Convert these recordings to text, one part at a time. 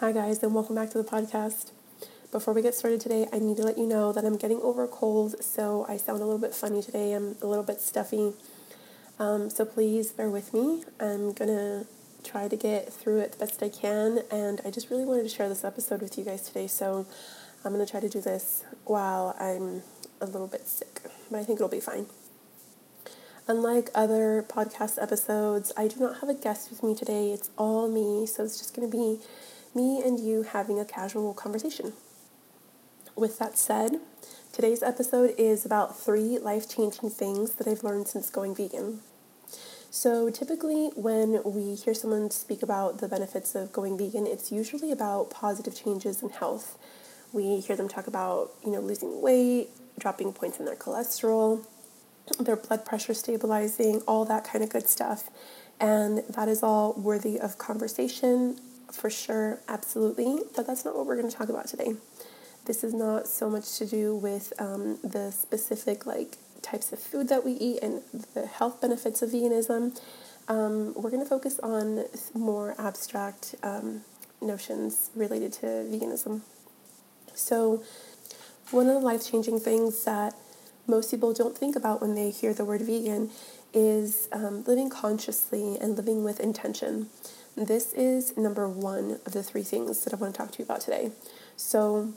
Hi, guys, and welcome back to the podcast. Before we get started today, I need to let you know that I'm getting over a cold, so I sound a little bit funny today. I'm a little bit stuffy. Um, so please bear with me. I'm gonna try to get through it the best I can, and I just really wanted to share this episode with you guys today, so I'm gonna try to do this while I'm a little bit sick, but I think it'll be fine. Unlike other podcast episodes, I do not have a guest with me today. It's all me, so it's just going to be me and you having a casual conversation. With that said, today's episode is about three life changing things that I've learned since going vegan. So, typically, when we hear someone speak about the benefits of going vegan, it's usually about positive changes in health. We hear them talk about, you know, losing weight, dropping points in their cholesterol, their blood pressure stabilizing, all that kind of good stuff. And that is all worthy of conversation for sure, absolutely. But that's not what we're going to talk about today. This is not so much to do with um, the specific like types of food that we eat and the health benefits of veganism. Um, we're going to focus on more abstract um, notions related to veganism. So, one of the life changing things that most people don't think about when they hear the word vegan is um, living consciously and living with intention. This is number one of the three things that I want to talk to you about today. So,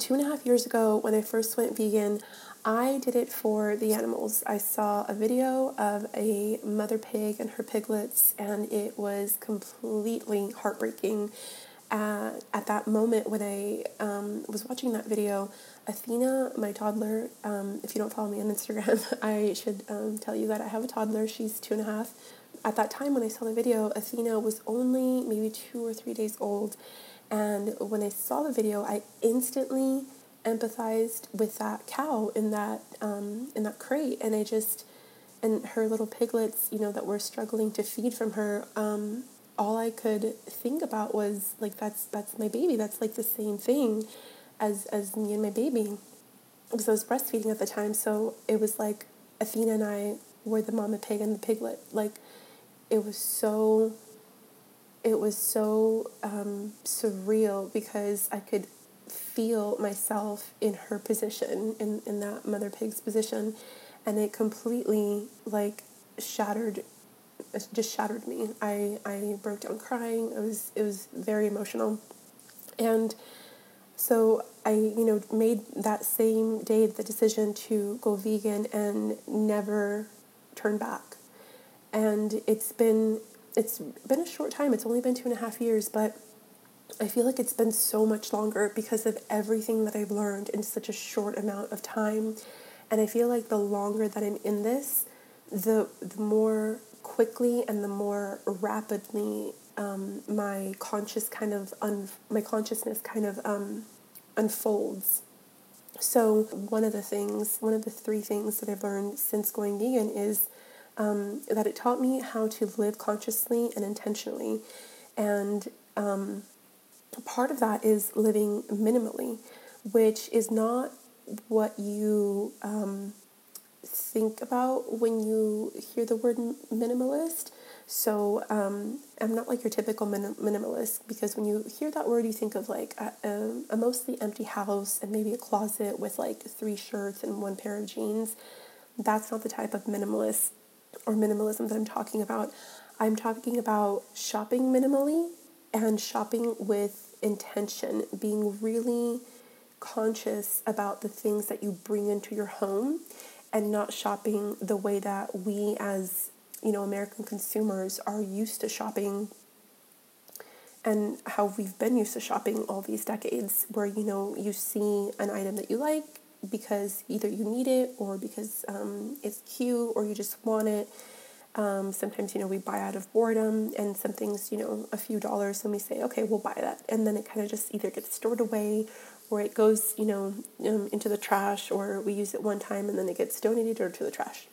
two and a half years ago, when I first went vegan, I did it for the animals. I saw a video of a mother pig and her piglets, and it was completely heartbreaking. At, at that moment, when I um, was watching that video, Athena, my toddler, um, if you don't follow me on Instagram, I should um, tell you that I have a toddler. She's two and a half. At that time, when I saw the video, Athena was only maybe two or three days old. And when I saw the video, I instantly empathized with that cow in that um, in that crate, and I just and her little piglets, you know, that were struggling to feed from her. Um, all I could think about was like that's that's my baby. That's like the same thing as as me and my baby because I was breastfeeding at the time. So it was like Athena and I were the mama pig and the piglet. Like it was so it was so um, surreal because I could feel myself in her position in, in that mother pig's position and it completely like shattered just shattered me. I, I broke down crying. It was it was very emotional. And so I, you know, made that same day the decision to go vegan and never turn back. And it's been it's been a short time. It's only been two and a half years, but I feel like it's been so much longer because of everything that I've learned in such a short amount of time. And I feel like the longer that I'm in this, the the more quickly and the more rapidly um, my conscious kind of un- my consciousness kind of um, unfolds. So one of the things, one of the three things that I've learned since going vegan is um, that it taught me how to live consciously and intentionally, and um, part of that is living minimally, which is not what you um, think about when you hear the word minimalist. So um, I'm not like your typical minim- minimalist because when you hear that word, you think of like a, a, a, mostly empty house and maybe a closet with like three shirts and one pair of jeans. That's not the type of minimalist or minimalism that I'm talking about. I'm talking about shopping minimally and shopping with intention, being really conscious about the things that you bring into your home and not shopping the way that we as you know American consumers are used to shopping and how we've been used to shopping all these decades where you know you see an item that you like because either you need it or because um, it's cute or you just want it um, sometimes you know we buy out of boredom and some things you know a few dollars and we say okay we'll buy that and then it kind of just either gets stored away or it goes, you know, um, into the trash, or we use it one time and then it gets donated or to the trash.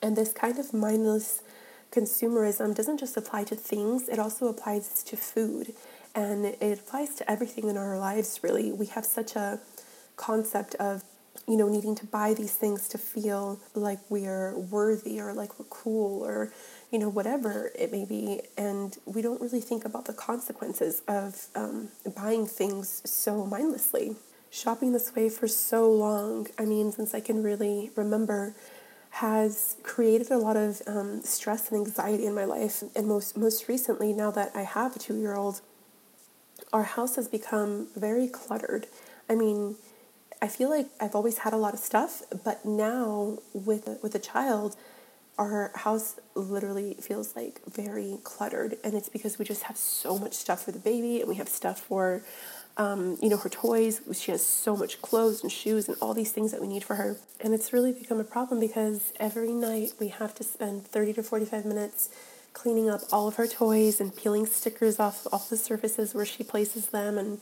And this kind of mindless consumerism doesn't just apply to things, it also applies to food. And it applies to everything in our lives, really. We have such a concept of, you know, needing to buy these things to feel like we're worthy or like we're cool or, you know, whatever it may be. And we don't really think about the consequences of um, buying things so mindlessly. Shopping this way for so long, I mean, since I can really remember, has created a lot of um, stress and anxiety in my life. And most most recently, now that I have a two year old, our house has become very cluttered. I mean, I feel like I've always had a lot of stuff, but now with with a child, our house literally feels like very cluttered, and it's because we just have so much stuff for the baby, and we have stuff for, um, you know, her toys. She has so much clothes and shoes and all these things that we need for her, and it's really become a problem because every night we have to spend thirty to forty five minutes cleaning up all of her toys and peeling stickers off off the surfaces where she places them and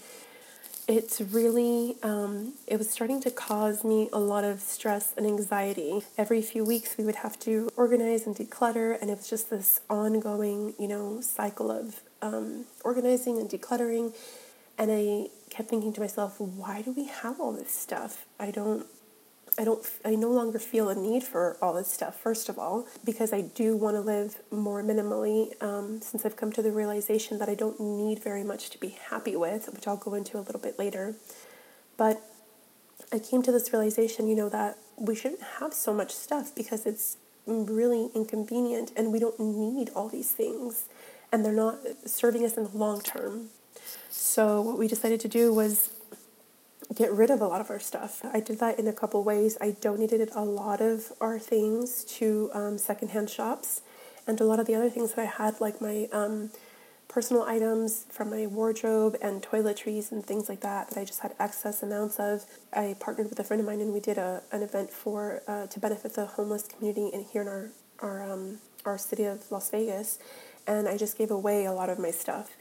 it's really um, it was starting to cause me a lot of stress and anxiety. Every few weeks we would have to organize and declutter and it was just this ongoing you know cycle of um, organizing and decluttering. And i kept thinking to myself why do we have all this stuff? I don't I don't I no longer feel a need for all this stuff first of all because I do want to live more minimally um, since I've come to the realization that I don't need very much to be happy with which I'll go into a little bit later. But I came to this realization you know that we shouldn't have so much stuff because it's really inconvenient and we don't need all these things and they're not serving us in the long term. So what we decided to do was get rid of a lot of our stuff. I did that in a couple ways. I donated a lot of our things to um, secondhand shops, and a lot of the other things that I had, like my um, personal items from my wardrobe and toiletries and things like that, that I just had excess amounts of. I partnered with a friend of mine, and we did a an event for uh, to benefit the homeless community in here in our our um, our city of Las Vegas, and I just gave away a lot of my stuff.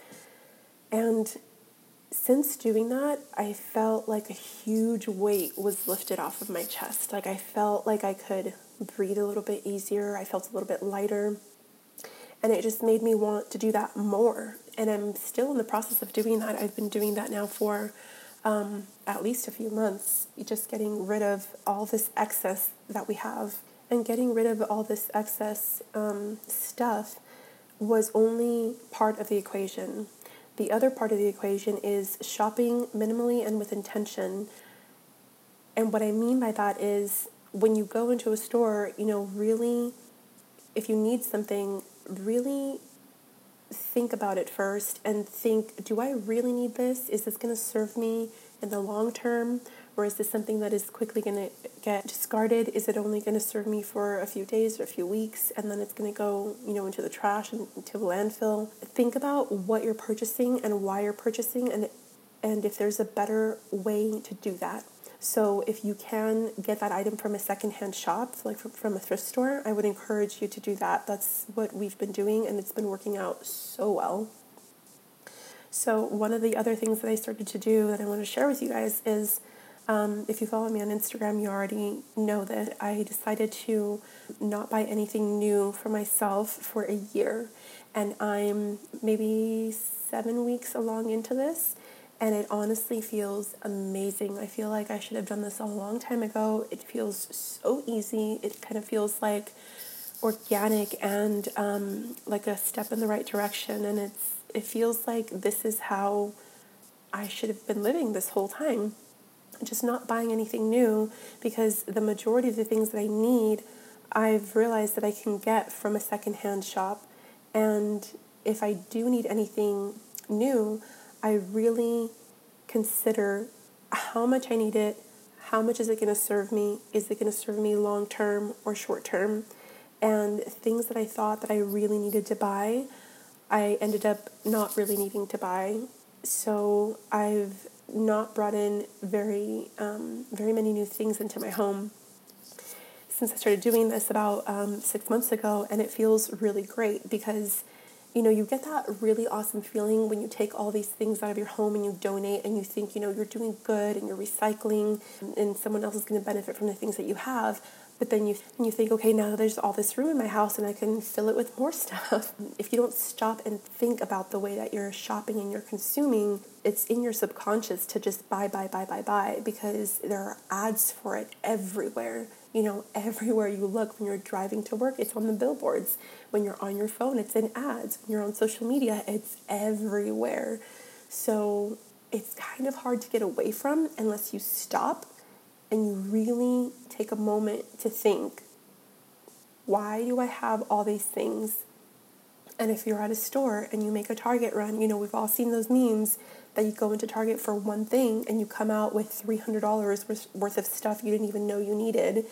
And since doing that, I felt like a huge weight was lifted off of my chest. Like I felt like I could breathe a little bit easier. I felt a little bit lighter. And it just made me want to do that more. And I'm still in the process of doing that. I've been doing that now for um, at least a few months, just getting rid of all this excess that we have. And getting rid of all this excess um, stuff was only part of the equation the other part of the equation is shopping minimally and with intention. And what I mean by that is when you go into a store, you know, really, if you need something, really think about it first and think do I really need this? Is this going to serve me in the long term? Or is this something that is quickly going to get discarded? Is it only going to serve me for a few days or a few weeks and then it's going to go, you know, into the trash and into the landfill? Think about what you're purchasing and why you're purchasing and and if there's a better way to do that. So if you can get that item from a secondhand shop, like from a thrift store, I would encourage you to do that. That's what we've been doing and it's been working out so well. So one of the other things that I started to do that I want to share with you guys is um, if you follow me on Instagram, you already know that I decided to not buy anything new for myself for a year. And I'm maybe seven weeks along into this, and it honestly feels amazing. I feel like I should have done this a long time ago. It feels so easy. It kind of feels like organic and um, like a step in the right direction. And it's it feels like this is how I should have been living this whole time just not buying anything new because the majority of the things that I need, I've realized that I can get from a secondhand shop. And if I do need anything new, I really consider how much I need it, how much is it going to serve me, is it going to serve me long term or short term, and things that I thought that I really needed to buy, I ended up not really needing to buy. So I've not brought in very um, very many new things into my home. Since I started doing this about um, six months ago, and it feels really great because you know you get that really awesome feeling when you take all these things out of your home and you donate and you think you know you're doing good and you're recycling and someone else is going to benefit from the things that you have but then you you think, okay, now there's all this room in my house and I can fill it with more stuff. if you don't stop and think about the way that you're shopping and you're consuming, it's in your subconscious to just buy, buy, buy, buy, buy because there are ads for it everywhere. You know, everywhere you look when you're driving to work, it's on the billboards. When you're on your phone, it's in ads. When you're on social media, it's everywhere. So it's kind of hard to get away from unless you stop and you really take a moment to think why do I have all these things? And if you're at a store and you make a Target run, you know, we've all seen those memes that you go into Target for one thing and you come out with $300 worth of stuff you didn't even know you needed.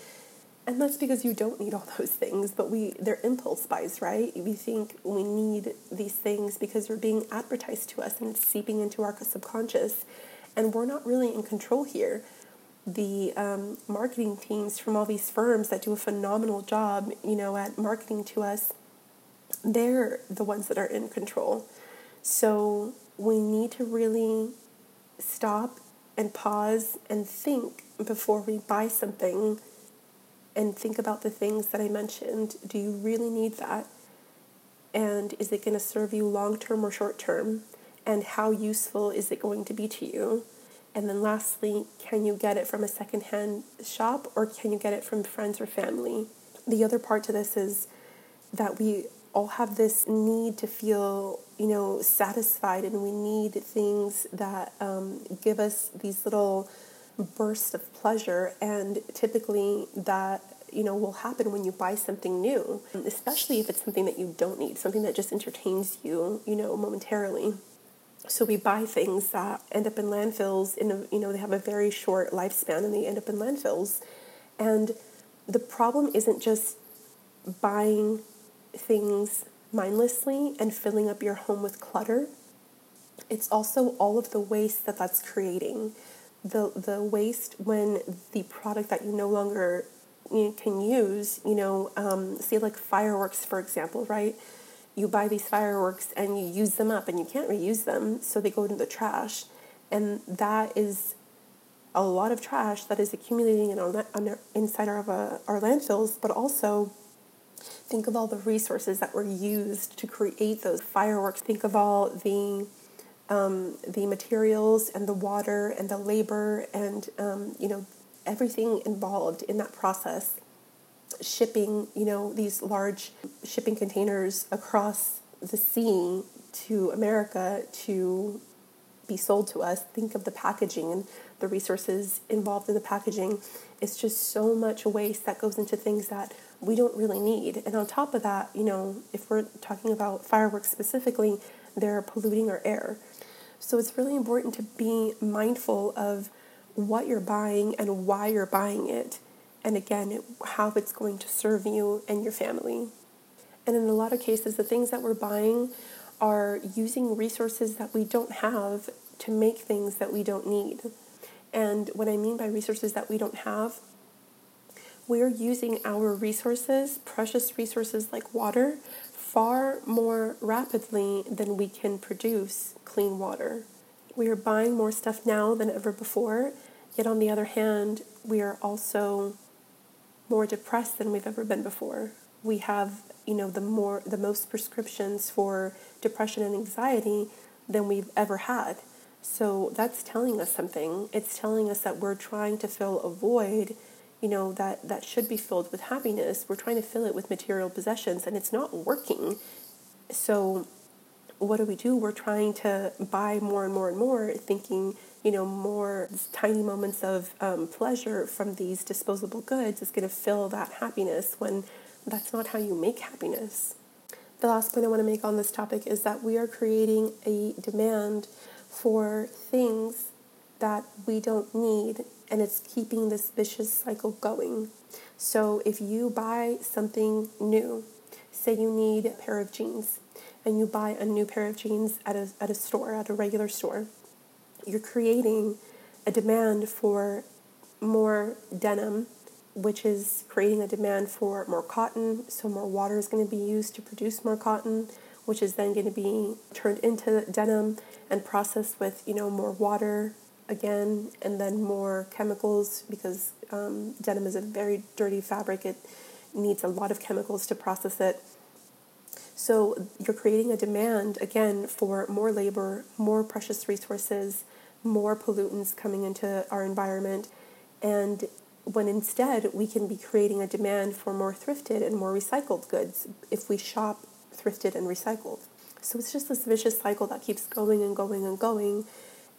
And that's because you don't need all those things, but we they're impulse buys, right? We think we need these things because they're being advertised to us and it's seeping into our subconscious. And we're not really in control here. The um, marketing teams from all these firms that do a phenomenal job, you know, at marketing to us, they're the ones that are in control. So we need to really stop and pause and think before we buy something and think about the things that I mentioned. Do you really need that? And is it going to serve you long term or short term? And how useful is it going to be to you? And then lastly, can you get it from a secondhand shop or can you get it from friends or family? The other part to this is that we all have this need to feel, you know, satisfied, and we need things that um, give us these little bursts of pleasure. And typically, that you know will happen when you buy something new, especially if it's something that you don't need, something that just entertains you, you know, momentarily. So we buy things that end up in landfills. In a, you know, they have a very short lifespan, and they end up in landfills. And the problem isn't just buying things mindlessly and filling up your home with clutter, it's also all of the waste that that's creating. The, the waste when the product that you no longer you can use, you know, um, say like fireworks, for example, right? You buy these fireworks and you use them up and you can't reuse them, so they go into the trash. And that is a lot of trash that is accumulating in our, inside our, our landfills, but also Think of all the resources that were used to create those fireworks. Think of all the um, the materials and the water and the labor and um, you know everything involved in that process. Shipping, you know, these large shipping containers across the sea to America to be sold to us. Think of the packaging and the resources involved in the packaging. It's just so much waste that goes into things that we don't really need. And on top of that, you know, if we're talking about fireworks specifically, they're polluting our air. So it's really important to be mindful of what you're buying and why you're buying it. And again, how it's going to serve you and your family. And in a lot of cases, the things that we're buying are using resources that we don't have to make things that we don't need. And what I mean by resources that we don't have, we're using our resources, precious resources like water, far more rapidly than we can produce clean water. We are buying more stuff now than ever before, yet on the other hand, we are also more depressed than we've ever been before. We have, you know, the more the most prescriptions for depression and anxiety than we've ever had. So that's telling us something. It's telling us that we're trying to fill a void you know that that should be filled with happiness we're trying to fill it with material possessions and it's not working so what do we do we're trying to buy more and more and more thinking you know more tiny moments of um, pleasure from these disposable goods is going to fill that happiness when that's not how you make happiness the last point i want to make on this topic is that we are creating a demand for things that we don't need and it's keeping this vicious cycle going. So if you buy something new, say you need a pair of jeans, and you buy a new pair of jeans at a, at a store, at a regular store, you're creating a demand for more denim, which is creating a demand for more cotton. So more water is going to be used to produce more cotton, which is then going to be turned into denim and processed with, you know, more water again, and then more chemicals because um, denim is a very dirty fabric. It needs a lot of chemicals to process it. So you're creating a demand again for more labor, more precious resources, more pollutants coming into our environment, and when instead we can be creating a demand for more thrifted and more recycled goods if we shop thrifted and recycled. So it's just this vicious cycle that keeps going and going and going.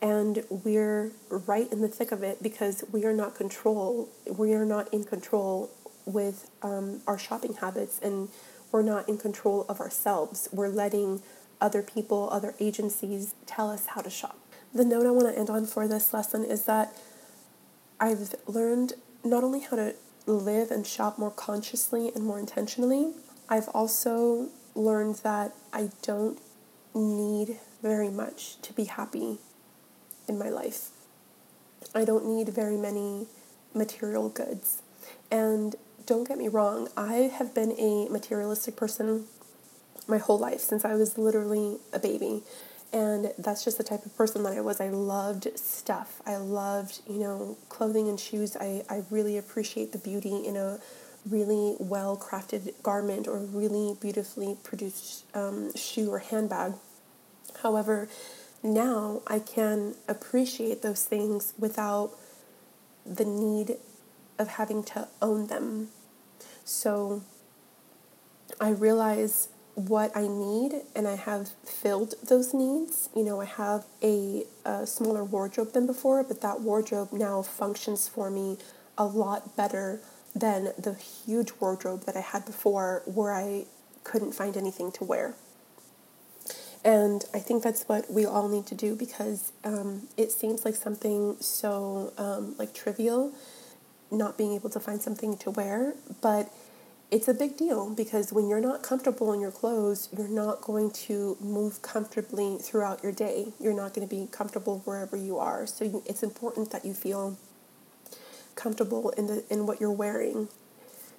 And we're right in the thick of it because we are not control. We are not in control with um, our shopping habits, and we're not in control of ourselves. We're letting other people, other agencies tell us how to shop. The note I want to end on for this lesson is that I've learned not only how to live and shop more consciously and more intentionally, I've also learned that I don't need very much to be happy in my life. I don't need very many material goods. And don't get me wrong, I have been a materialistic person my whole life since I was literally a baby. And that's just the type of person that I was. I loved stuff. I loved, you know, clothing and shoes. I, I really appreciate the beauty in a really well crafted garment or really beautifully produced um, shoe or handbag. However, now I can appreciate those things without the need of having to own them. So I realize what I need and I have filled those needs. You know, I have a, a smaller wardrobe than before, but that wardrobe now functions for me a lot better than the huge wardrobe that I had before where I couldn't find anything to wear. And I think that's what we all need to do because um, it seems like something so um, like trivial, not being able to find something to wear, but it's a big deal because when you're not comfortable in your clothes, you're not going to move comfortably throughout your day. You're not going to be comfortable wherever you are. So you, it's important that you feel comfortable in the in what you're wearing.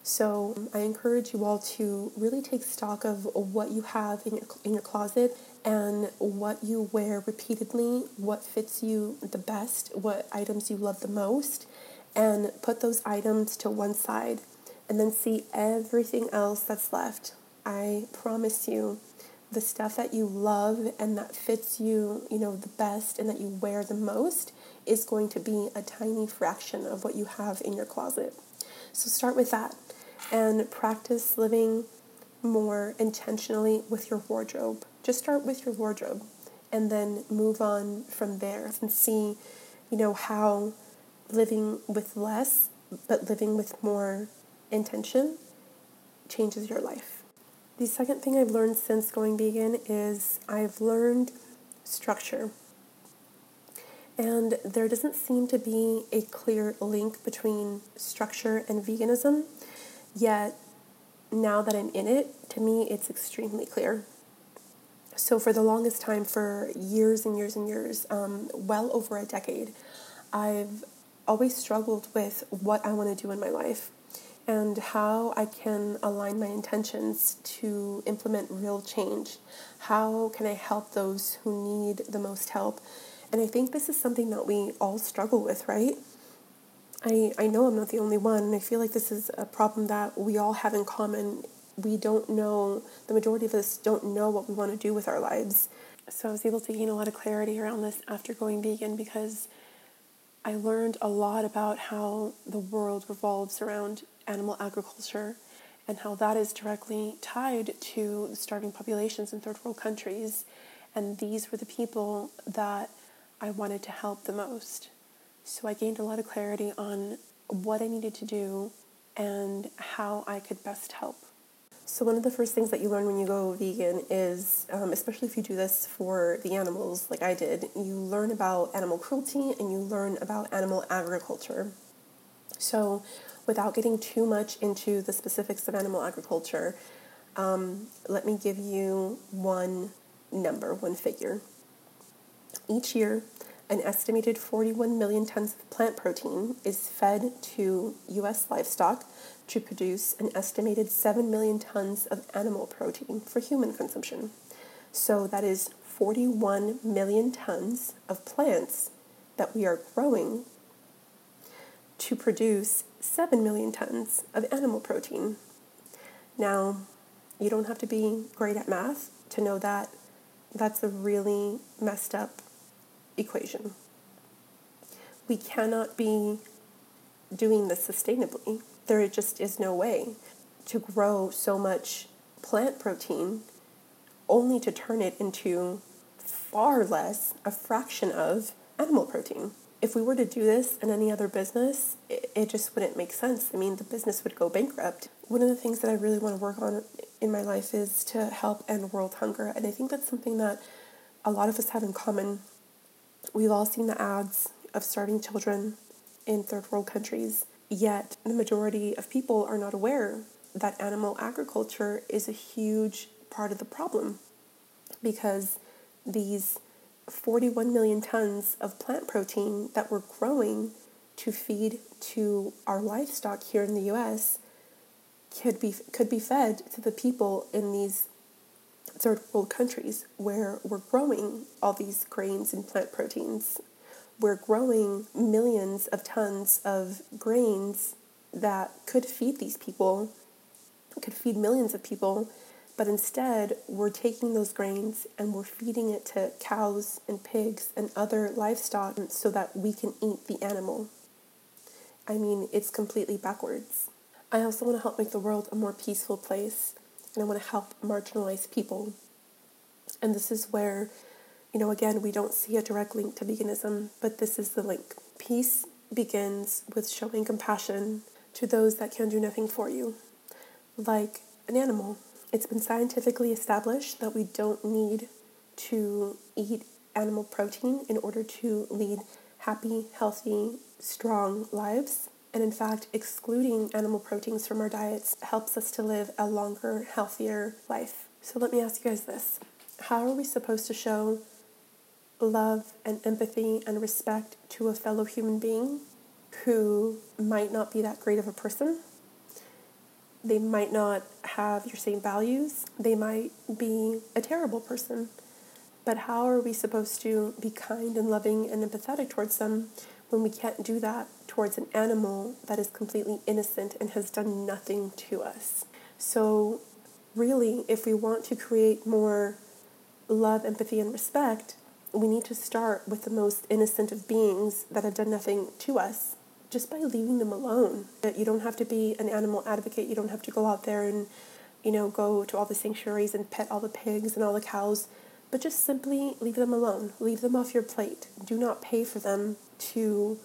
So I encourage you all to really take stock of what you have in your in your closet and what you wear repeatedly, what fits you the best, what items you love the most, and put those items to one side and then see everything else that's left. I promise you, the stuff that you love and that fits you, you know, the best and that you wear the most is going to be a tiny fraction of what you have in your closet. So start with that and practice living more intentionally with your wardrobe. Just start with your wardrobe and then move on from there and see, you know, how living with less but living with more intention changes your life. The second thing I've learned since going vegan is I've learned structure. And there doesn't seem to be a clear link between structure and veganism, yet now that I'm in it, to me it's extremely clear. So, for the longest time, for years and years and years, um, well over a decade, I've always struggled with what I want to do in my life and how I can align my intentions to implement real change. How can I help those who need the most help? And I think this is something that we all struggle with, right? I, I know I'm not the only one, and I feel like this is a problem that we all have in common. We don't know, the majority of us don't know what we want to do with our lives. So I was able to gain a lot of clarity around this after going vegan because I learned a lot about how the world revolves around animal agriculture and how that is directly tied to starving populations in third world countries. And these were the people that I wanted to help the most. So I gained a lot of clarity on what I needed to do and how I could best help. So, one of the first things that you learn when you go vegan is, um, especially if you do this for the animals like I did, you learn about animal cruelty and you learn about animal agriculture. So, without getting too much into the specifics of animal agriculture, um, let me give you one number, one figure. Each year, an estimated 41 million tons of plant protein is fed to U.S. livestock to produce an estimated 7 million tons of animal protein for human consumption. So that is 41 million tons of plants that we are growing to produce 7 million tons of animal protein. Now, you don't have to be great at math to know that that's a really messed up equation. We cannot be doing this sustainably. There just is no way to grow so much plant protein only to turn it into far less, a fraction of animal protein. If we were to do this in any other business, it, it just wouldn't make sense. I mean, the business would go bankrupt. One of the things that I really want to work on in my life is to help end world hunger. And I think that's something that a lot of us have in common. We've all seen the ads of starving children in third world countries, yet the majority of people are not aware that animal agriculture is a huge part of the problem because these 41 million tons of plant protein that we're growing to feed to our livestock here in the US could be could be fed to the people in these third world countries where we're growing all these grains and plant proteins. We're growing millions of tons of grains that could feed these people, could feed millions of people, but instead we're taking those grains and we're feeding it to cows and pigs and other livestock so that we can eat the animal. I mean, it's completely backwards. I also want to help make the world a more peaceful place and I want to help marginalized people. And this is where, you know, again, we don't see a direct link to veganism, but this is the link. Peace begins with showing compassion to those that can do nothing for you, like an animal. It's been scientifically established that we don't need to eat animal protein in order to lead happy, healthy, strong lives. And in fact, excluding animal proteins from our diets helps us to live a longer, healthier life. So let me ask you guys this How are we supposed to show love and empathy and respect to a fellow human being who might not be that great of a person? They might not have your same values. They might be a terrible person. But how are we supposed to be kind and loving and empathetic towards them when we can't do that towards an animal that is completely innocent and has done nothing to us. So, really, if we want to create more love, empathy, and respect, we need to start with the most innocent of beings that have done nothing to us just by leaving them alone. You don't have to be an animal advocate, you don't have to go out there and you know, go to all the sanctuaries and pet all the pigs and all the cows but just simply leave them alone. Leave them off your plate. Do not pay for them to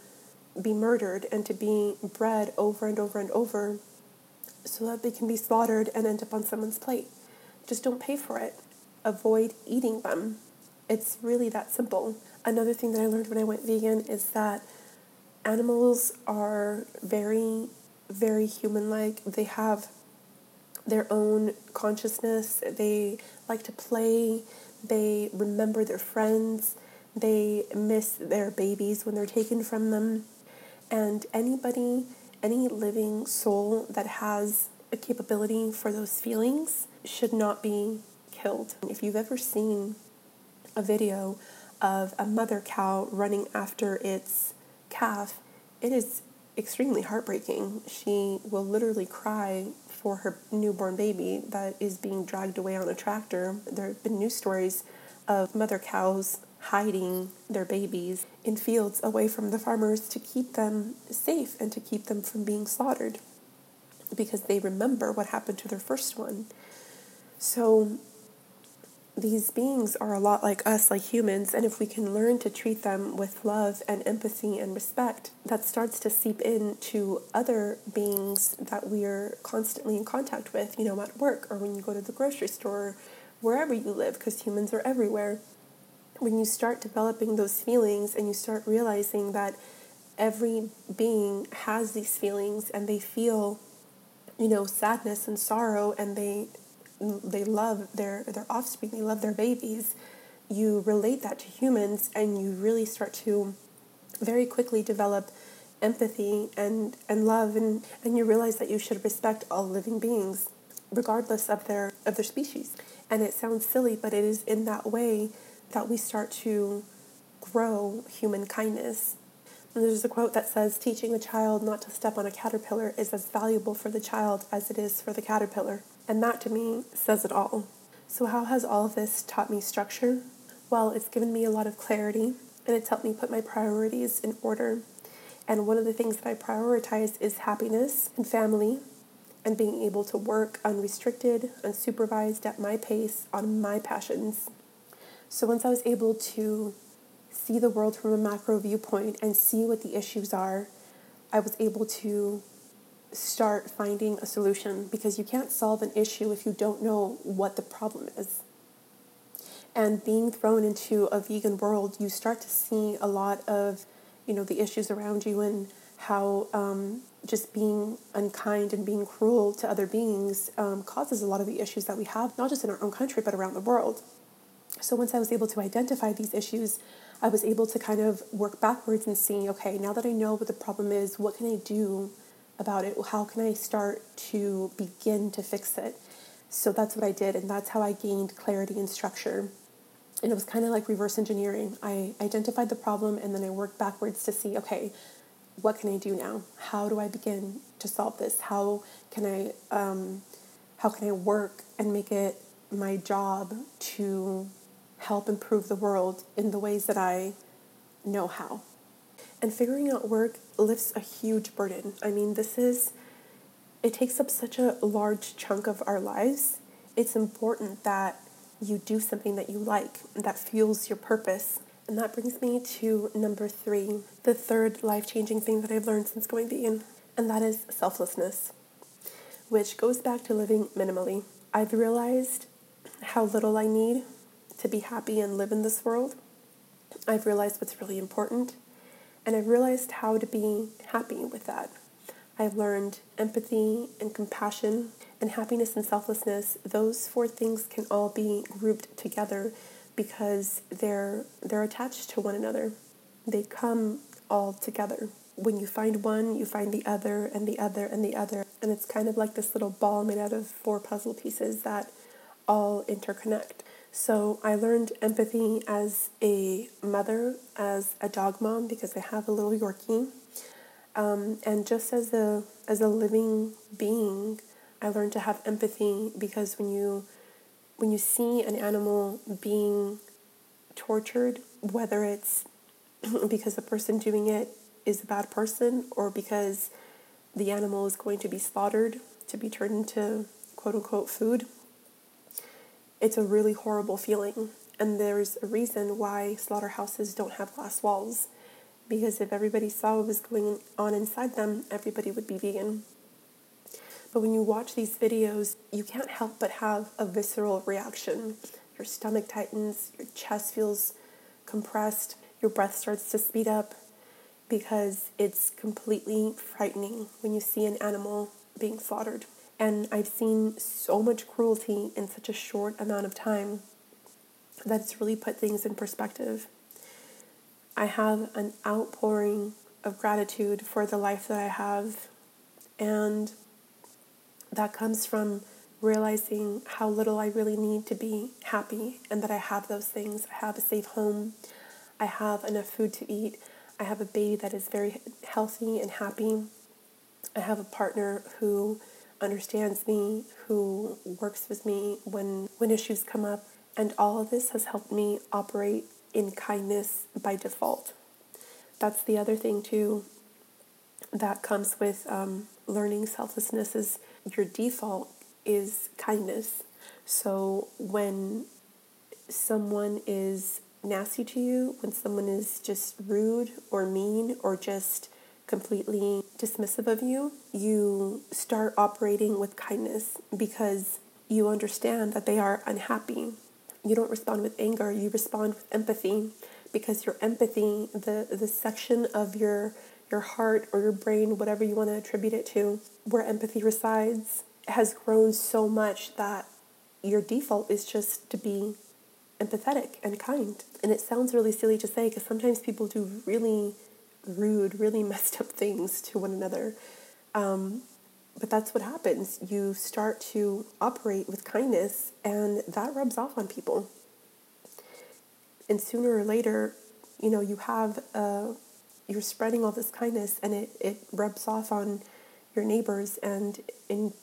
be murdered and to be bred over and over and over so that they can be slaughtered and end up on someone's plate. Just don't pay for it. Avoid eating them. It's really that simple. Another thing that I learned when I went vegan is that animals are very, very human like. They have their own consciousness, they like to play, they remember their friends, they miss their babies when they're taken from them. And anybody, any living soul that has a capability for those feelings should not be killed. If you've ever seen a video of a mother cow running after its calf, it is extremely heartbreaking. She will literally cry for her newborn baby that is being dragged away on a tractor. There have been news stories of mother cows hiding their babies in fields away from the farmers to keep them safe and to keep them from being slaughtered because they remember what happened to their first one. So these beings are a lot like us, like humans, and if we can learn to treat them with love and empathy and respect, that starts to seep into other beings that we are constantly in contact with, you know, at work or when you go to the grocery store, wherever you live, because humans are everywhere. When you start developing those feelings and you start realizing that every being has these feelings and they feel, you know, sadness and sorrow and they they love their their offspring, they love their babies. You relate that to humans, and you really start to very quickly develop empathy and and love, and and you realize that you should respect all living beings, regardless of their of their species. And it sounds silly, but it is in that way that we start to grow human kindness. And there's a quote that says, Teaching a child not to step on a caterpillar is as valuable for the child as it is for the caterpillar. And that to me says it all. So, how has all of this taught me structure? Well, it's given me a lot of clarity and it's helped me put my priorities in order. And one of the things that I prioritize is happiness and family and being able to work unrestricted, unsupervised at my pace on my passions. So once I was able to see the world from a macro viewpoint and see what the issues are, I was able to start finding a solution because you can't solve an issue if you don't know what the problem is. And being thrown into a vegan world, you start to see a lot of, you know, the issues around you and how um, just being unkind and being cruel to other beings um, causes a lot of the issues that we have, not just in our own country, but around the world. So once I was able to identify these issues, I was able to kind of work backwards and see, okay, now that I know what the problem is, what can I do about it? How can I start to begin to fix it? So that's what I did, and that's how I gained clarity and structure. And it was kind of like reverse engineering. I identified the problem and then I worked backwards to see, okay, what can I do now? How do I begin to solve this? How can I um, how can I work and make it my job to help improve the world in the ways that I know how? And figuring out work lifts a huge burden. I mean, this is it takes up such a large chunk of our lives. It's important that you do something that you like that fuels your purpose and that brings me to number three, the third life changing thing that I've learned since going vegan, and that is selflessness, which goes back to living minimally. I've realized how little I need to be happy and live in this world. I've realized what's really important, and I've realized how to be happy with that. I've learned empathy and compassion and happiness and selflessness. Those four things can all be grouped together because they're they're attached to one another. They come all together. When you find one, you find the other and the other and the other, and it's kind of like this little ball made out of four puzzle pieces that all interconnect. So I learned empathy as a mother, as a dog mom, because I have a little Yorkie, um, and just as a as a living being, I learned to have empathy because when you when you see an animal being tortured, whether it's because the person doing it is a bad person or because the animal is going to be slaughtered to be turned into quote unquote food, it's a really horrible feeling. And there's a reason why slaughterhouses don't have glass walls. Because if everybody saw what was going on inside them, everybody would be vegan. But when you watch these videos, you can't help but have a visceral reaction. Your stomach tightens, your chest feels compressed, your breath starts to speed up because it's completely frightening when you see an animal being slaughtered. And I've seen so much cruelty in such a short amount of time that it's really put things in perspective. I have an outpouring of gratitude for the life that I have, and that comes from realizing how little I really need to be happy and that I have those things. I have a safe home, I have enough food to eat, I have a baby that is very healthy and happy, I have a partner who understands me, who works with me when, when issues come up, and all of this has helped me operate in kindness by default. That's the other thing, too, that comes with um, learning selflessness is your default is kindness. So when someone is nasty to you, when someone is just rude or mean or just completely dismissive of you, you start operating with kindness because you understand that they are unhappy. You don't respond with anger, you respond with empathy because your empathy, the, the section of your your heart or your brain, whatever you want to attribute it to, where empathy resides, has grown so much that your default is just to be empathetic and kind. And it sounds really silly to say because sometimes people do really rude, really messed up things to one another. Um, but that's what happens. You start to operate with kindness, and that rubs off on people. And sooner or later, you know, you have a you're spreading all this kindness and it, it rubs off on your neighbors and into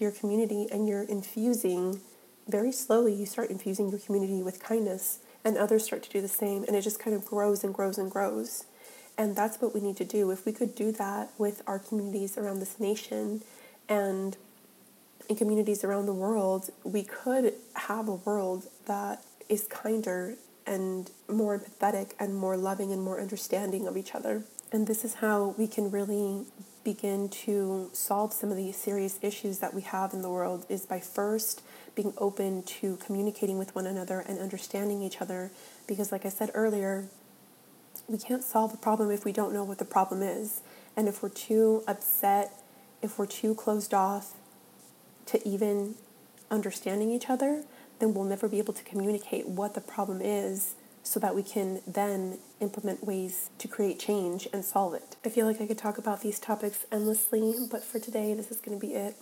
your community and you're infusing very slowly you start infusing your community with kindness and others start to do the same and it just kind of grows and grows and grows And that's what we need to do. If we could do that with our communities around this nation and in communities around the world, we could have a world that is kinder and more empathetic and more loving and more understanding of each other. And this is how we can really begin to solve some of these serious issues that we have in the world is by first being open to communicating with one another and understanding each other because like I said earlier, we can't solve a problem if we don't know what the problem is. And if we're too upset, if we're too closed off to even understanding each other, then we'll never be able to communicate what the problem is so that we can then implement ways to create change and solve it. I feel like I could talk about these topics endlessly, but for today, this is going to be it.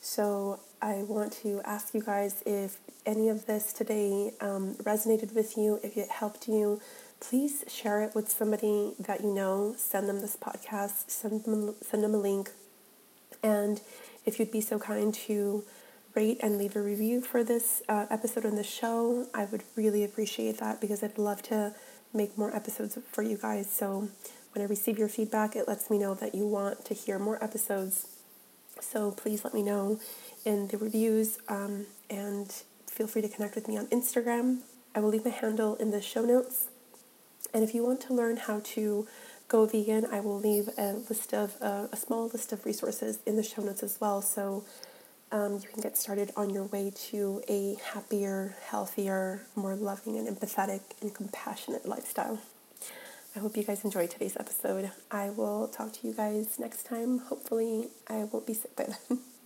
So, I want to ask you guys if any of this today um, resonated with you, if it helped you, please share it with somebody that you know. Send them this podcast, send them, send them a link. And if you'd be so kind to rate and leave a review for this uh, episode on the show, I would really appreciate that because I'd love to make more episodes for you guys. So when I receive your feedback, it lets me know that you want to hear more episodes. So please let me know in the reviews um, and feel free to connect with me on Instagram. I will leave my handle in the show notes. And if you want to learn how to go vegan, I will leave a list of uh, a small list of resources in the show notes as well. So um, you can get started on your way to a happier, healthier, more loving and empathetic and compassionate lifestyle. I hope you guys enjoyed today's episode. I will talk to you guys next time. Hopefully, I won't be sick by then.